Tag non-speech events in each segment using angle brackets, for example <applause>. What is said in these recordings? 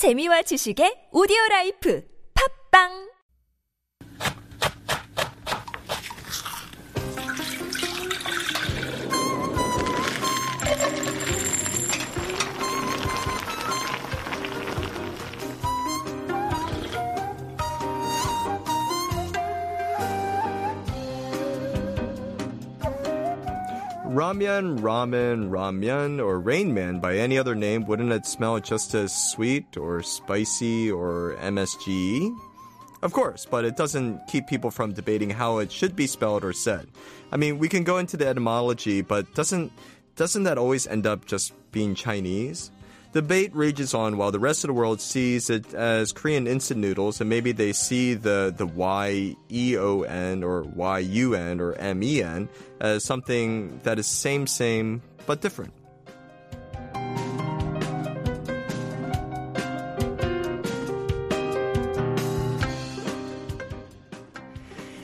재미와 지식의 오디오 라이프. 팝빵 Ramyun, ramen, ramyun, or Rain Man by any other name, wouldn't it smell just as sweet or spicy or MSG? Of course, but it doesn't keep people from debating how it should be spelled or said. I mean, we can go into the etymology, but doesn't doesn't that always end up just being Chinese? Debate rages on while the rest of the world sees it as Korean instant noodles, and maybe they see the, the Y E O N or Y U N or M E N as something that is same, same, but different.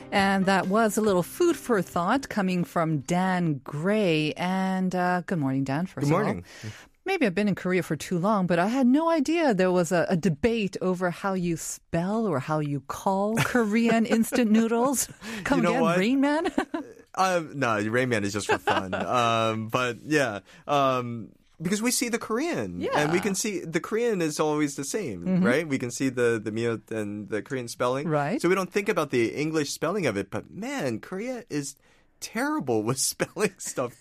And that was a little food for thought coming from Dan Gray. And uh, good morning, Dan. First Good of all. Maybe I've been in Korea for too long, but I had no idea there was a, a debate over how you spell or how you call <laughs> Korean instant noodles. Come You know again, what? Rain Man? <laughs> Um, no, Rain Man is just for fun. <laughs> um, but yeah, um, because we see the Korean, and we Mm-hmm. can see the Korean is always the same, right? We can see the the miyot and the Korean spelling, Right. So we don't think about the English spelling of it. But man, Korea is terrible with <laughs> spelling stuff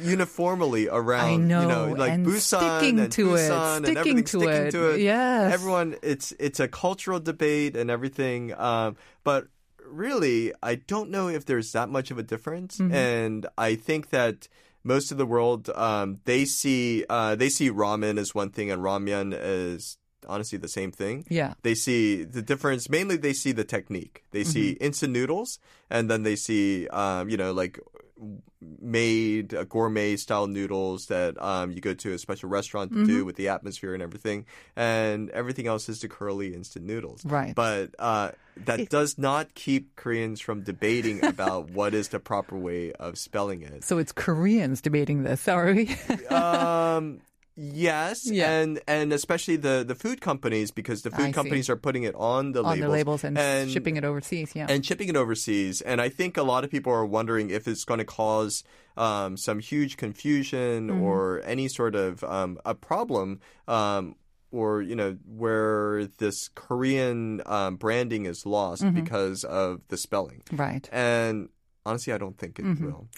uniformly around. I you know, know, like and Busan sticking and to it, Busan and sticking everything to sticking it. to it. Yes. everyone, it's it's a cultural debate and everything. Um, but really, I don't know if there's that much of a difference. Mm-hmm. And I think that most of the world, um, they see uh, they see ramen as one thing and ramyun as honestly the same thing. Yeah. They see the difference. Mainly, they see the technique. They see Mm-hmm. instant noodles, and then they see, um, you know, like made uh, gourmet style noodles that um, you go to a special restaurant to Mm-hmm. do with the atmosphere and everything, and everything else is the curly instant noodles. Right. But uh, that does not keep Koreans from debating about <laughs> what is the proper way of spelling it. so it's Koreans debating this, are we? <laughs> Um, yes, Yeah. and and especially the the food companies because the I food see. companies are putting it on the On labels, the labels and, shipping it overseas, yeah. and shipping it overseas. And I think a lot of people are wondering if it's going to cause um, some huge confusion Mm-hmm. or any sort of um, a problem. Um, or you know where this Korean um, branding is lost Mm-hmm. because of the spelling, right. and honestly, I don't think it Mm-hmm. will.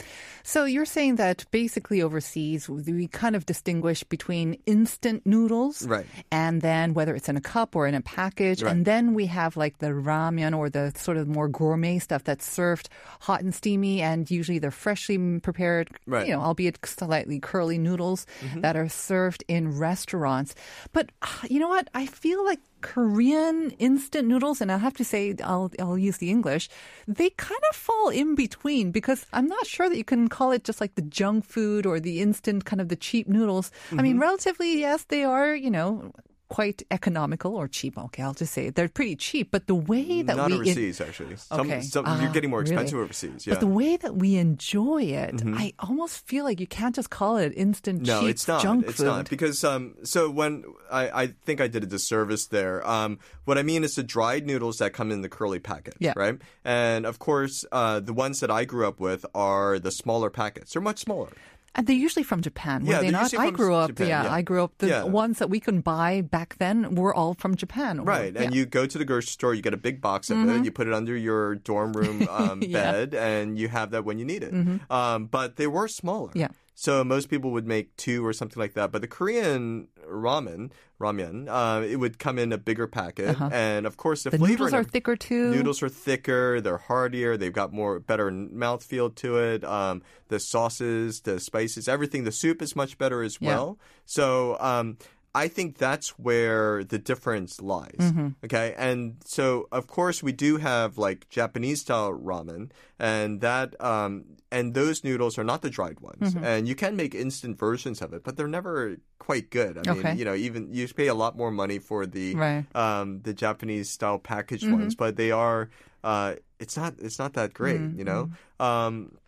So you're saying that basically overseas we kind of distinguish between instant noodles, Right. And then whether it's in a cup or in a package, Right. and then we have like the ramen or the sort of more gourmet stuff that's served hot and steamy, and usually they're freshly prepared, Right. Mm-hmm. you know, albeit slightly curly noodles that are served in restaurants. But uh, you know what? I feel like Korean instant noodles, and I have to say, I'll I'll use the English. They kind of fall in between because I'm not sure that you can call it just like the junk food or the instant kind of the cheap noodles. I Mm-hmm. mean, relatively, yes, they are. You know. Quite economical or cheap. Okay, I'll just say it. they're pretty cheap. But the way that Not we overseas, actually. Some, Okay. some, Ah, you're getting more really? expensive overseas. Yeah. But the way that we enjoy it, Mm-hmm. I almost feel like you can't just call it instant No, cheap it's not. junk it's food. not because um. So when I I think I did a disservice there. Um, what I mean is the dried noodles that come in the curly packet, Yeah. right? And of course, uh, the ones that I grew up with are the smaller packets. They're much smaller. And they're usually from Japan, were Yeah, they not? I grew up, Japan, yeah, yeah. I grew up. The Yeah. ones that we couldn't buy back then were all from Japan. or- Right, and you go to the grocery store, you get a big box of it, you put it under your dorm room <laughs> um, bed, and you have that when you need it. Um, but they were smaller. Yeah. So most people would make two or something like that. But the Korean ramen, ramen, uh, it would come in a bigger packet, and of course the, Uh-huh. the noodles are thicker too. Noodles are thicker, they're heartier, they've got more better mouthfeel to it. Um, the sauces, the spices, everything. The soup is much better as Yeah. well. So um, I think that's where the difference lies. Mm-hmm. Okay, and so of course we do have like Japanese style ramen, and that um, and those noodles are not the dried ones, Mm-hmm. and you can make instant versions of it, but they're never quite good. I mean, Okay. you know, even you pay a lot more money for the Right. um, the Japanese style packaged Mm-hmm. ones, but they are uh, it's not it's not that great, you know. Um,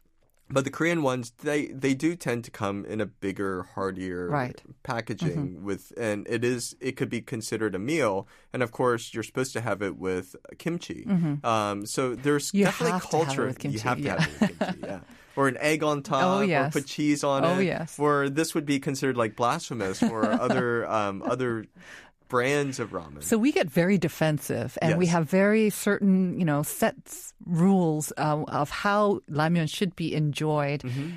But the Korean ones, they they do tend to come in a bigger, heartier Right. Mm-hmm. packaging with, and it is it could be considered a meal. And of course, you're supposed to have it with kimchi. Um, so there's Mm-hmm. You definitely have to have it culture. You have to yeah. have it with kimchi, yeah. Or an egg on <laughs> top, Oh, or put cheese on Oh, it. yes. Where this would be considered like blasphemous for <laughs> other um, other brands of ramen. So we get very defensive, and we have very certain, you know, sets rules um, of how ramyun should be enjoyed. Mm-hmm.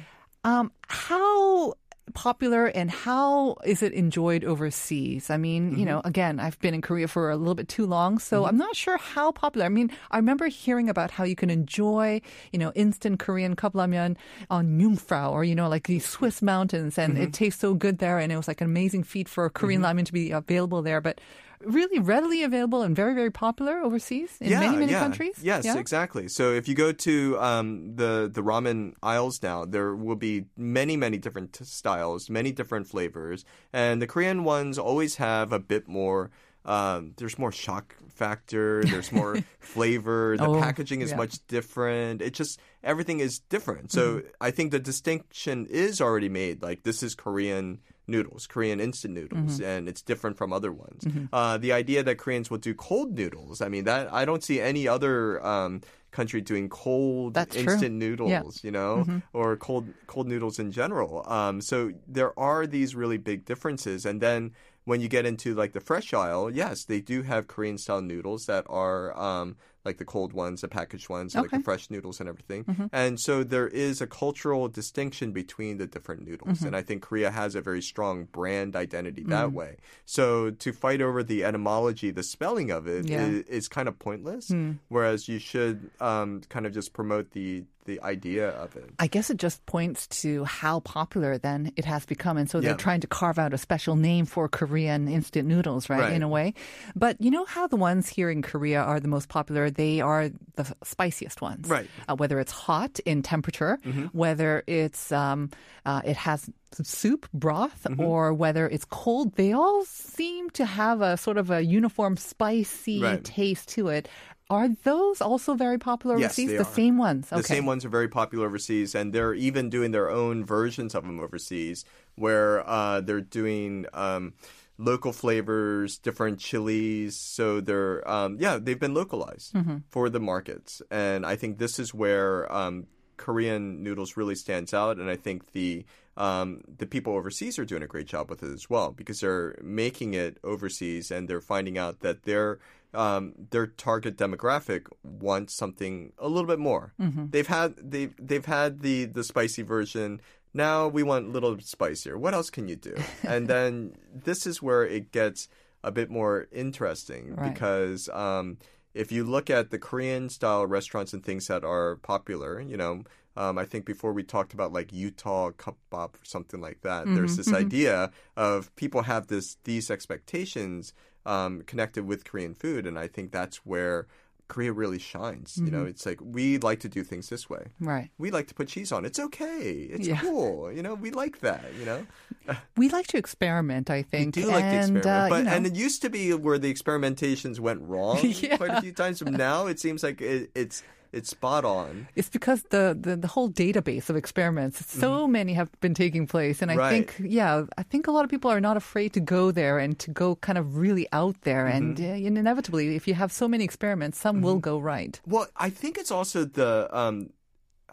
Um, how popular and how is it enjoyed overseas? I mean, you Mm-hmm. know, again, I've been in Korea for a little bit too long, so I'm not sure how popular. I mean, I remember hearing about how you can enjoy, you know, instant Korean cup ramen on Jungfrau or, you know, like these Swiss mountains, and Mm-hmm. it tastes so good there, and it was like an amazing feat for Korean ramen to be available there, but really readily available and very, very popular overseas in many, many yeah. countries. Yes, Yeah? exactly. So if you go to um, the the ramen aisles now, there will be many, many different t- styles, many different flavors, and the Korean ones always have a bit more. Um, there's more shock factor. There's more <laughs> flavor. The Oh, packaging is yeah. much different. It just everything is different. So Mm-hmm. I think the distinction is already made. Like this is Korean noodles, Korean instant noodles, Mm-hmm. and it's different from other ones. Uh, the idea that Koreans will do cold noodles, I mean, that I don't see any other um, country doing cold That's true. instant noodles, Yeah. you know, or cold cold noodles in general. Um, so there are these really big differences, and then when you get into like the fresh aisle, yes, they do have Korean style noodles that are um, like the cold ones, the packaged ones, like the fresh noodles and everything. Mm-hmm. And so there is a cultural distinction between the different noodles. Mm-hmm. And I think Korea has a very strong brand identity that mm. way. So to fight over the etymology, the spelling of it is Yeah. is kind of pointless. Hmm. Whereas you should um, kind of just promote the the idea of it. I guess it just points to how popular then it has become. And so they're Yeah. trying to carve out a special name for Korean instant noodles, right? Right. In a way. But you know how the ones here in Korea are the most popular? They are the spiciest ones. Right. Mm-hmm. Uh, whether it's hot in temperature, whether it's, um, uh, it has soup, broth, Mm-hmm. or whether it's cold, they all seem to have a sort of a uniform spicy Right. taste to it. Are those also very popular Yes, overseas? the are. same ones. The same ones are very popular overseas, and they're even doing their own versions of them overseas, where uh, they're doing um, local flavors, different chilies. So they're um, yeah, they've been localized for the markets, and I think this is where um, Korean noodles really stands out, and I think the um, the people overseas are doing a great job with it as well because they're making it overseas and they're finding out that their um, their target demographic wants something a little bit more. They've had they've they've had the the spicy version. Now we want a little spicier. What else can you do? <laughs> and then this is where it gets a bit more interesting Right. because um, if you look at the Korean style restaurants and things that are popular, you know, um, I think before we talked about like Utah Cupbop or something like that. There's this idea of people have this these expectations um, connected with Korean food, and I think that's where Korea really shines. You know, it's like we like to do things this way. Right. We like to put cheese on. It's okay. It's Yeah. cool. You know, we like that. You know, <laughs> We like to experiment, I think we do like to experiment, uh, but you know, and it used to be where the experimentations went wrong <laughs> Yeah. quite a few times. But <laughs> now it seems like it, it's it's spot on. it's because the, the, the whole database of experiments, so many have been taking place. And I Mm-hmm. Right. think, yeah, I think a lot of people are not afraid to go there and to go kind of really out there. And Mm-hmm. uh, inevitably, if you have so many experiments, some will go right. Well, I think it's also the um,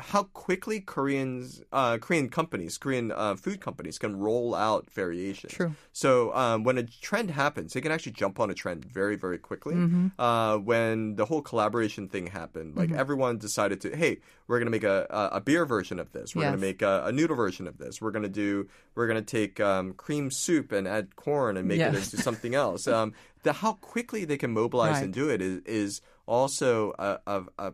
how quickly Koreans, uh, Korean companies, Korean uh, food companies can roll out variations. True. So um, when a trend happens, they can actually jump on a trend very, very quickly. Mm-hmm. Uh, when the whole collaboration thing happened, like everyone decided to, hey, we're gonna make a, a, beer version of this. We're Yes. gonna make a, a noodle version of this. We're gonna do. We're gonna take um, cream soup and add corn and make it into something else. <laughs> Um, the how quickly they can mobilize Right. and do it is is also a, a, a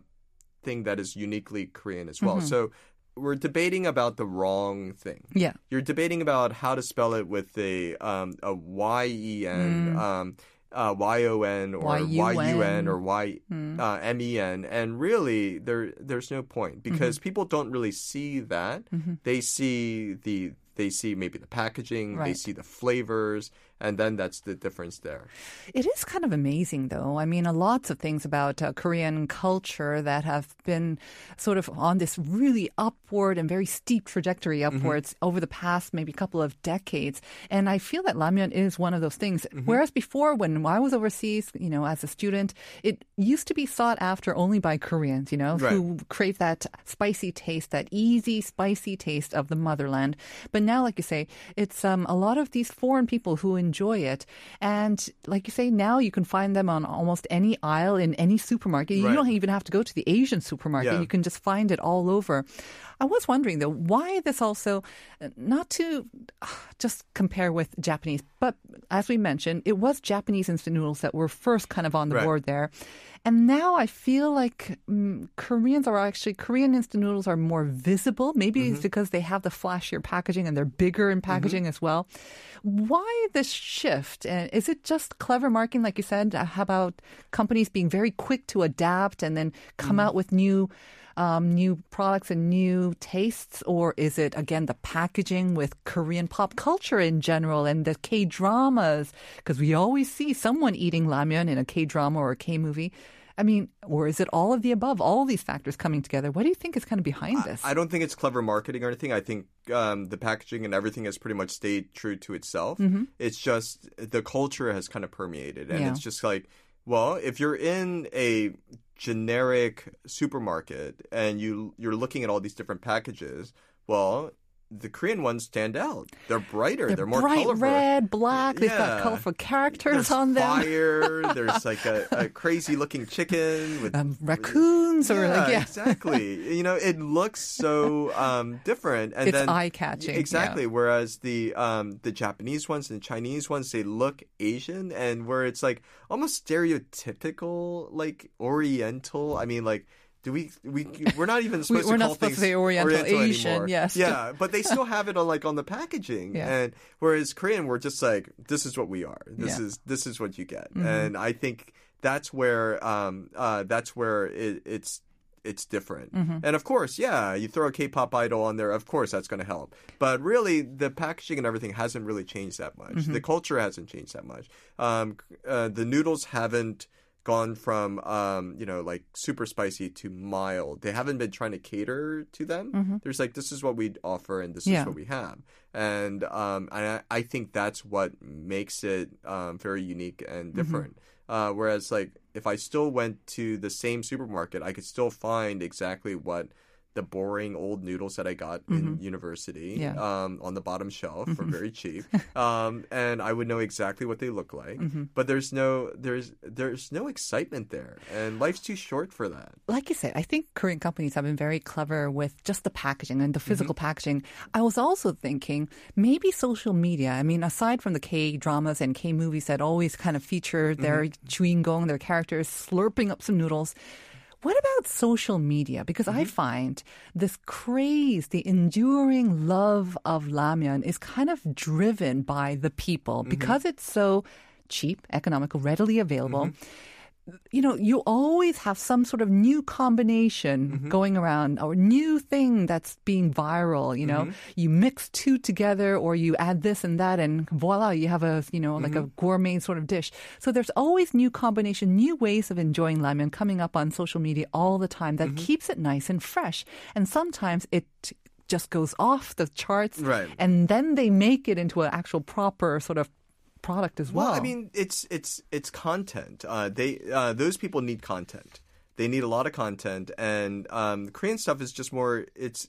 thing that is uniquely Korean as well. So we're debating about the wrong thing. Yeah. You're debating about how to spell it with a um, a Y E N, um, uh, Y O N or Y U N or Y uh, M E N, and really there there's no point because people don't really see that. They see the they see maybe the packaging, they see the flavors, and then that's the difference there. It is kind of amazing, though. I mean, lots of things about uh, Korean culture that have been sort of on this really upward and very steep trajectory Mm-hmm. upwards over the past maybe couple of decades. And I feel that ramyeon is one of those things. Mm-hmm. Whereas before, when I was overseas, you know, as a student, it used to be sought after only by Koreans, you know, Right. who crave that spicy taste, that easy, spicy taste of the motherland. But now, like you say, it's um, a lot of these foreign people who enjoy it. And like you say, now you can find them on almost any aisle in any supermarket. You don't even have to go to the Asian supermarket. Yeah. You can just find it all over. I was wondering though, why this also, uh, not to uh, just compare with Japanese, but as we mentioned, it was Japanese instant noodles that were first kind of on the Right. board there. And now I feel like mm, Koreans are actually, Korean instant noodles are more visible. Maybe Mm-hmm. it's because they have the flashier packaging and they're bigger in packaging as well. Why this shift? And is it just clever marketing, like you said? Uh, How about companies being very quick to adapt and then come Mm-hmm. out with new um, new products and new tastes, or is it again the packaging with Korean pop culture in general and the K dramas? Because we always see someone eating ramyun in a K drama or a K movie. I mean, or is it all of the above? All these factors coming together. What do you think is kind of behind this? I don't think it's clever marketing or anything. I think um, the packaging and everything has pretty much stayed true to itself. It's just the culture has kind of permeated, and Yeah. it's just like, well, if you're in a generic supermarket and you you're looking at all these different packages, well. The Korean ones stand out. They're brighter. They're, They're more bright colorful. red, black. They've Yeah. got colorful characters There's on them. fire. <laughs> There's like a, a crazy looking chicken with Um, raccoons or like yeah. exactly. <laughs> you know, it looks so um, different, and It's then eye-catching, yeah. Exactly. Whereas the um, the Japanese ones and Chinese ones, they look Asian, and where it's like almost stereotypical, like Oriental. I mean, like. Do we we <laughs> we're not even supposed we're to not call supposed to things say Oriental, Asian, anymore. yes. Yeah, but they still have it on like on the packaging. Yeah. And whereas Korean, we're just like, this is what we are. This Yeah. Mm-hmm. is this is what you get. And I think that's where um uh that's where it, it's it's different. Mm-hmm. And of course, yeah, you throw a K-pop idol on there, of course that's going to help. But really, the packaging and everything hasn't really changed that much. Mm-hmm. The culture hasn't changed that much. Um, uh, the noodles haven't gone from um, you know like super spicy to mild. They haven't been trying to cater to them. There's like this is what we offer and this Mm-hmm. Yeah. is what we have, and um, I, I think that's what makes it um, very unique and Mm-hmm. different. Uh, whereas like if I still went to the same supermarket, I could still find exactly what the boring old noodles that I got mm-hmm. in university yeah. um, on the bottom shelf mm-hmm. for very cheap, <laughs> um, and I would know exactly what they look like. Mm-hmm. But there's no there's there's no excitement there, and life's too short for that. Like you said, I think Korean companies have been very clever with just the packaging and the mm-hmm. physical packaging. I was also thinking maybe social media. I mean, aside from the K dramas and K movies that always kind of feature their mm-hmm. chewing gong, their characters slurping up some noodles what about social media? Because I Mm-hmm. find this craze, the enduring love of ramyun is kind of driven by the people Mm-hmm. because it's so cheap, economical, readily available Mm-hmm. You know, you always have some sort of new combination Mm-hmm. going around or new thing that's being viral, you know. Mm-hmm. You mix two together or you add this and that and voila, you have a, you know, like a Mm-hmm. gourmet sort of dish. So there's always new combination, new ways of enjoying ramen coming up on social media all the time that Mm-hmm. keeps it nice and fresh. And sometimes it just goes off the charts Right. and then they make it into an actual proper sort of product as well. Well, I mean, it's it's it's content. Uh, they uh, those people need content. They need a lot of content, and um, Korean stuff is just more. It's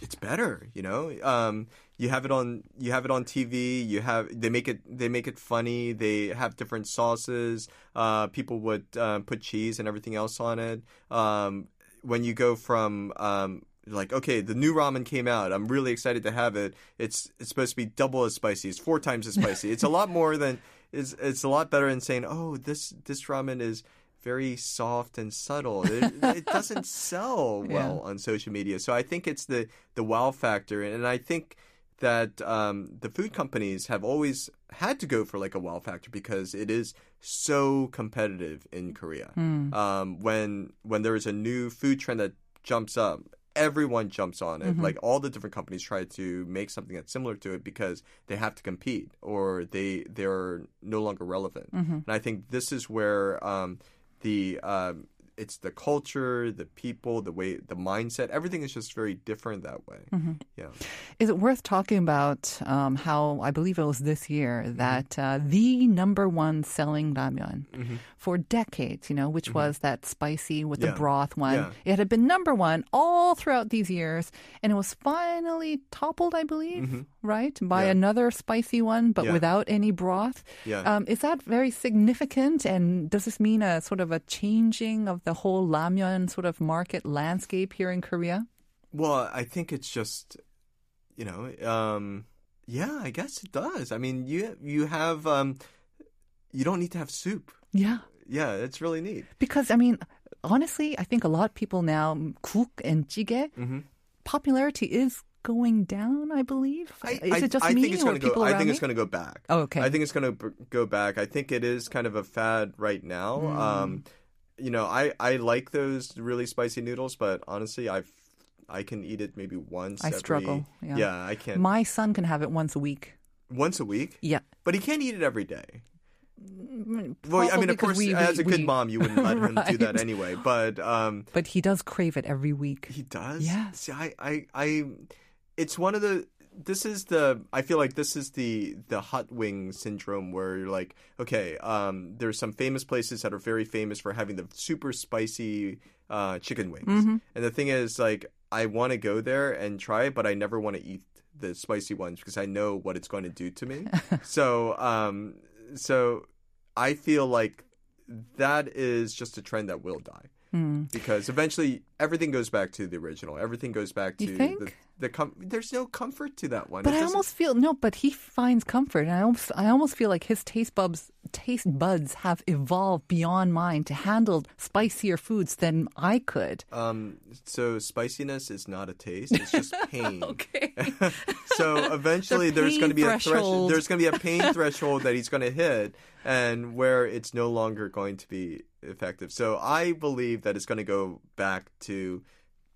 it's better, you know. Um, you have it on you have it on TV. You have they make it they make it funny. They have different sauces. Uh, people would uh, put cheese and everything else on it. Um, when you go from um, like okay the new ramen came out. I'm really excited to have it. It's it's supposed to be double as spicy. It's four times as spicy. It's a lot <laughs> more than it's it's a lot better than saying oh this this ramen is very soft and subtle. It, it <laughs> doesn't sell well on social media. So i think it's the the wow factor. And i think that um, the food companies have always had to go for like a wow factor because it is so competitive in Korea. Um, when when there is a new food trend that jumps up, everyone jumps on Mm-hmm. it. Like all the different companies try to make something that's similar to it because they have to compete or they they're no longer relevant. Mm-hmm. And I think this is where um, the um, it's the culture, the people, the way, the mindset. Everything is just very different that way. Mm-hmm. Yeah. Is it worth talking about um, how I believe it was this year Mm-hmm. that uh, the number one selling ramen for decades, you know, which was that spicy with the Mm-hmm. Broth one. Yeah. It had been number one all throughout these years, and it was finally toppled, I believe, right, by Mm-hmm. Yeah. another spicy one, but Yeah. without any broth. Yeah. Um, is that very significant? And does this mean a sort of a changing of the whole ramyeon sort of market landscape here in Korea? Well, I think it's just, you know, um, yeah, I guess it does. I mean, you you have, um, you don't need to have soup. Yeah. Yeah, it's really neat. Because I mean, honestly, I think a lot of people now cook and jjigae Mm-hmm. popularity is going down. I believe. is it just I me think it's or gonna go. people I around think it's going to go back. Oh, okay. I think it's going to go back. I think it is kind of a fad right now. Mm. Um, you know, I I like those really spicy noodles, but honestly, I've I can eat it maybe once. A week. I every- struggle, yeah. I can't. My son can have it once a week. once a week. Yeah. But he can't eat it every day. Well, I mean, of course, we- as we- a good we- mom, you wouldn't <laughs> let him do that anyway. But um, But he does crave it every week. he does. Yes. See, I, I, I, it's one of the. This is the. I feel like this is the the hot wing syndrome, where you're like, okay, um, there's some famous places that are very famous for having the super spicy uh, chicken wings, Mm-hmm. and the thing is, like, I want to go there and try it, but I never want to eat the spicy ones because I know what it's going to do to me. <laughs> so, um, so I feel like that is just a trend that will die Hmm. because eventually everything goes back to the original. Everything goes back to You think? the the com- there's no comfort to that one. But I almost feel no. But he finds comfort, and I almost, I almost feel like his taste buds, taste buds have evolved beyond mine to handle spicier foods than I could. um so spiciness is not a taste; it's just <laughs> pain. Okay. <laughs> so eventually The there's going to be a threshold. threshold. There's going to be a pain threshold that he's going to hit, and where it's no longer going to be effective. So I believe that it's going to go back to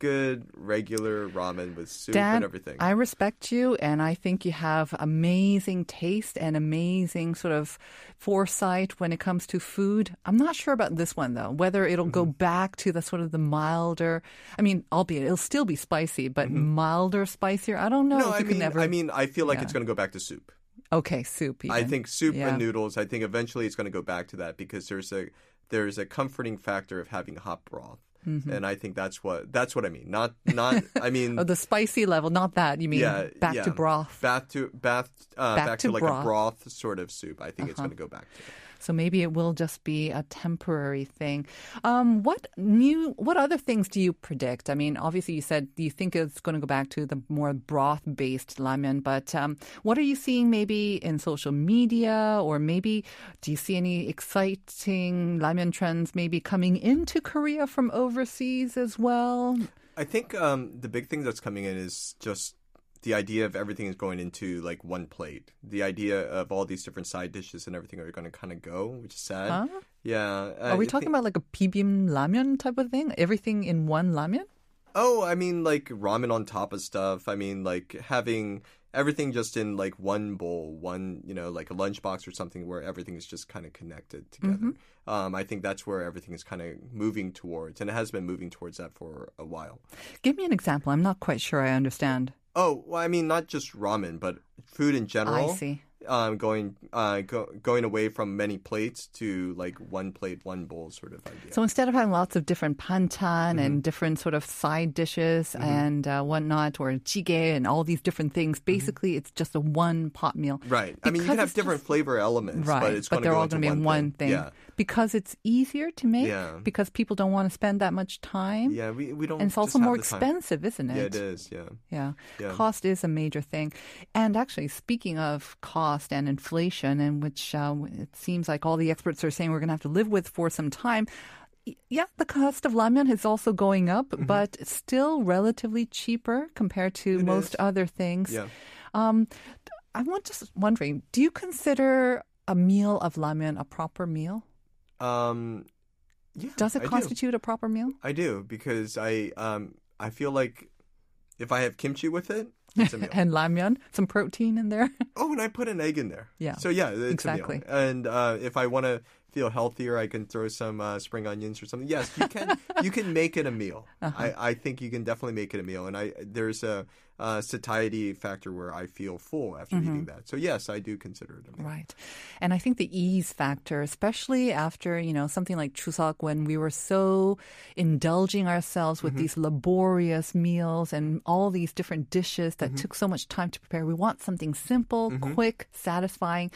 good regular ramen with soup Dan, and everything. I respect you, and I think you have amazing taste and amazing sort of foresight when it comes to food. I'm not sure about this one though, whether it'll go Mm-hmm. back to the sort of the milder. I mean, albeit it'll still be spicy, but milder, spicier. I don't know Mm-hmm. no, I mean, ever. I mean, I feel like Yeah. it's going to go back to soup. Okay, soup. I think soup Yeah. and noodles. I think eventually it's going to go back to that because there's a there's a comforting factor of having hot broth, Mm-hmm. and I think that's what that's what I mean. Not not I mean. <laughs> Oh, the spicy level, not that. You mean yeah, back yeah. to broth. Back to bath, uh, Back back, to to, like broth. Uh-huh. a broth sort of soup. I think it's going to go back to. So maybe it will just be a temporary thing. Um, what new? What other things do you predict? I mean, obviously you said you think it's going to go back to the more broth-based ramen, but um, what are you seeing maybe in social media, or maybe do you see any exciting ramen trends maybe coming into Korea from overseas as well? I think um, the big thing that's coming in is just the idea of everything is going into like one plate. The idea of all these different side dishes and everything are going to kind of go, which is sad. Huh? Yeah. Are we talking about like a pibim ramen type of thing? Everything in one ramen? Oh, I mean, like ramen on top of stuff. I mean, like having everything just in like one bowl, one, you know, like a lunchbox or something where everything is just kind of connected together. Um, I think that's where everything is kind of moving towards, and it has been moving towards that for a while. Give me an example. I'm not quite sure I understand. Oh, well, I mean, not just ramen, but food in general. I see. Um, going, uh, go, going away from many plates to like one plate, one bowl sort of idea. So instead of having lots of different banchan Mm-hmm. and different sort of side dishes and uh, whatnot, or jjigae and all these different things, basically it's just a one pot meal. Mm-hmm. right. I mean, you Because can have different just- flavor elements, Right, but it's going to they're go all going to be one thing. Yeah. Because it's easier to make. Yeah. Because people don't want to spend that much time. Yeah, we, we don't. And it's also more the time. expensive, isn't it? Yeah, it is. Yeah. Yeah. Yeah. Cost is a major thing. And actually, speaking of cost and inflation, and which uh, it seems like all the experts are saying we're going to have to live with for some time. Yeah, the cost of ramen is also going up, Mm-hmm. but still relatively cheaper compared to It most is. other things. Yeah. Um, I'm just wondering, do you consider a meal of ramen a proper meal? Um, yeah. Does it I do. constitute a proper meal? I do because I um I feel like if I have kimchi with it, it's a <laughs> meal. and ramyeon, some protein in there. oh, and I put an egg in there. Yeah, So yeah, it's exactly. a meal. And uh, if I want to feel healthier, I can throw some uh, spring onions or something. Yes, you can. <laughs> you can make it a meal. Uh-huh. I, I think you can definitely make it a meal. And I there's a, uh satiety factor where I feel full after Mm-hmm. eating that. So yes, I do consider it a meal. Right. And I think the ease factor, especially after, you know, something like Chuseok when we were so indulging ourselves with these laborious meals and all these different dishes that took so much time to prepare. We want something simple, quick, satisfying.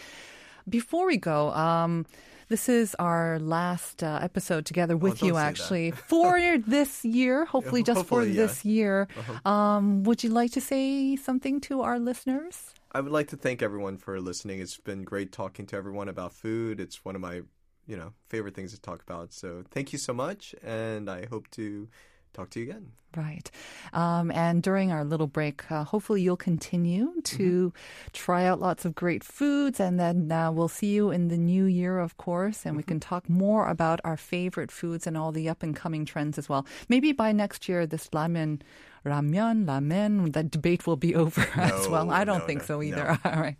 Before we go, um, this is our last uh, episode together with don't you, actually, <laughs> for this year. Hopefully, just for hopefully, yeah. Uh-huh. this year. Um, would you like to say something to our listeners? I would like to thank everyone for listening. It's been great talking to everyone about food. It's one of my, you know, favorite things to talk about. So thank you so much, and I hope to talk to you again. Right. Um, and during our little break, uh, hopefully you'll continue to try out lots of great foods. And then uh, we'll see you in the new year, of course. And we can talk more about our favorite foods and all the up and coming trends as well. Maybe by next year, this ramen, ramen, ramen, that debate will be <laughs> over as well. I don't no, think no, so no. either. <laughs> All right.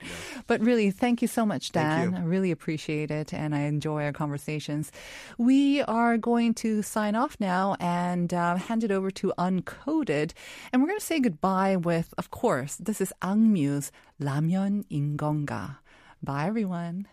But really, thank you so much, Dan. Thank you. I really appreciate it and I enjoy our conversations. We are going to sign off now and uh, hand it over to Uncoded. And we're going to say goodbye with, of course, this is Angmyu's 라면 인건가. Bye, everyone.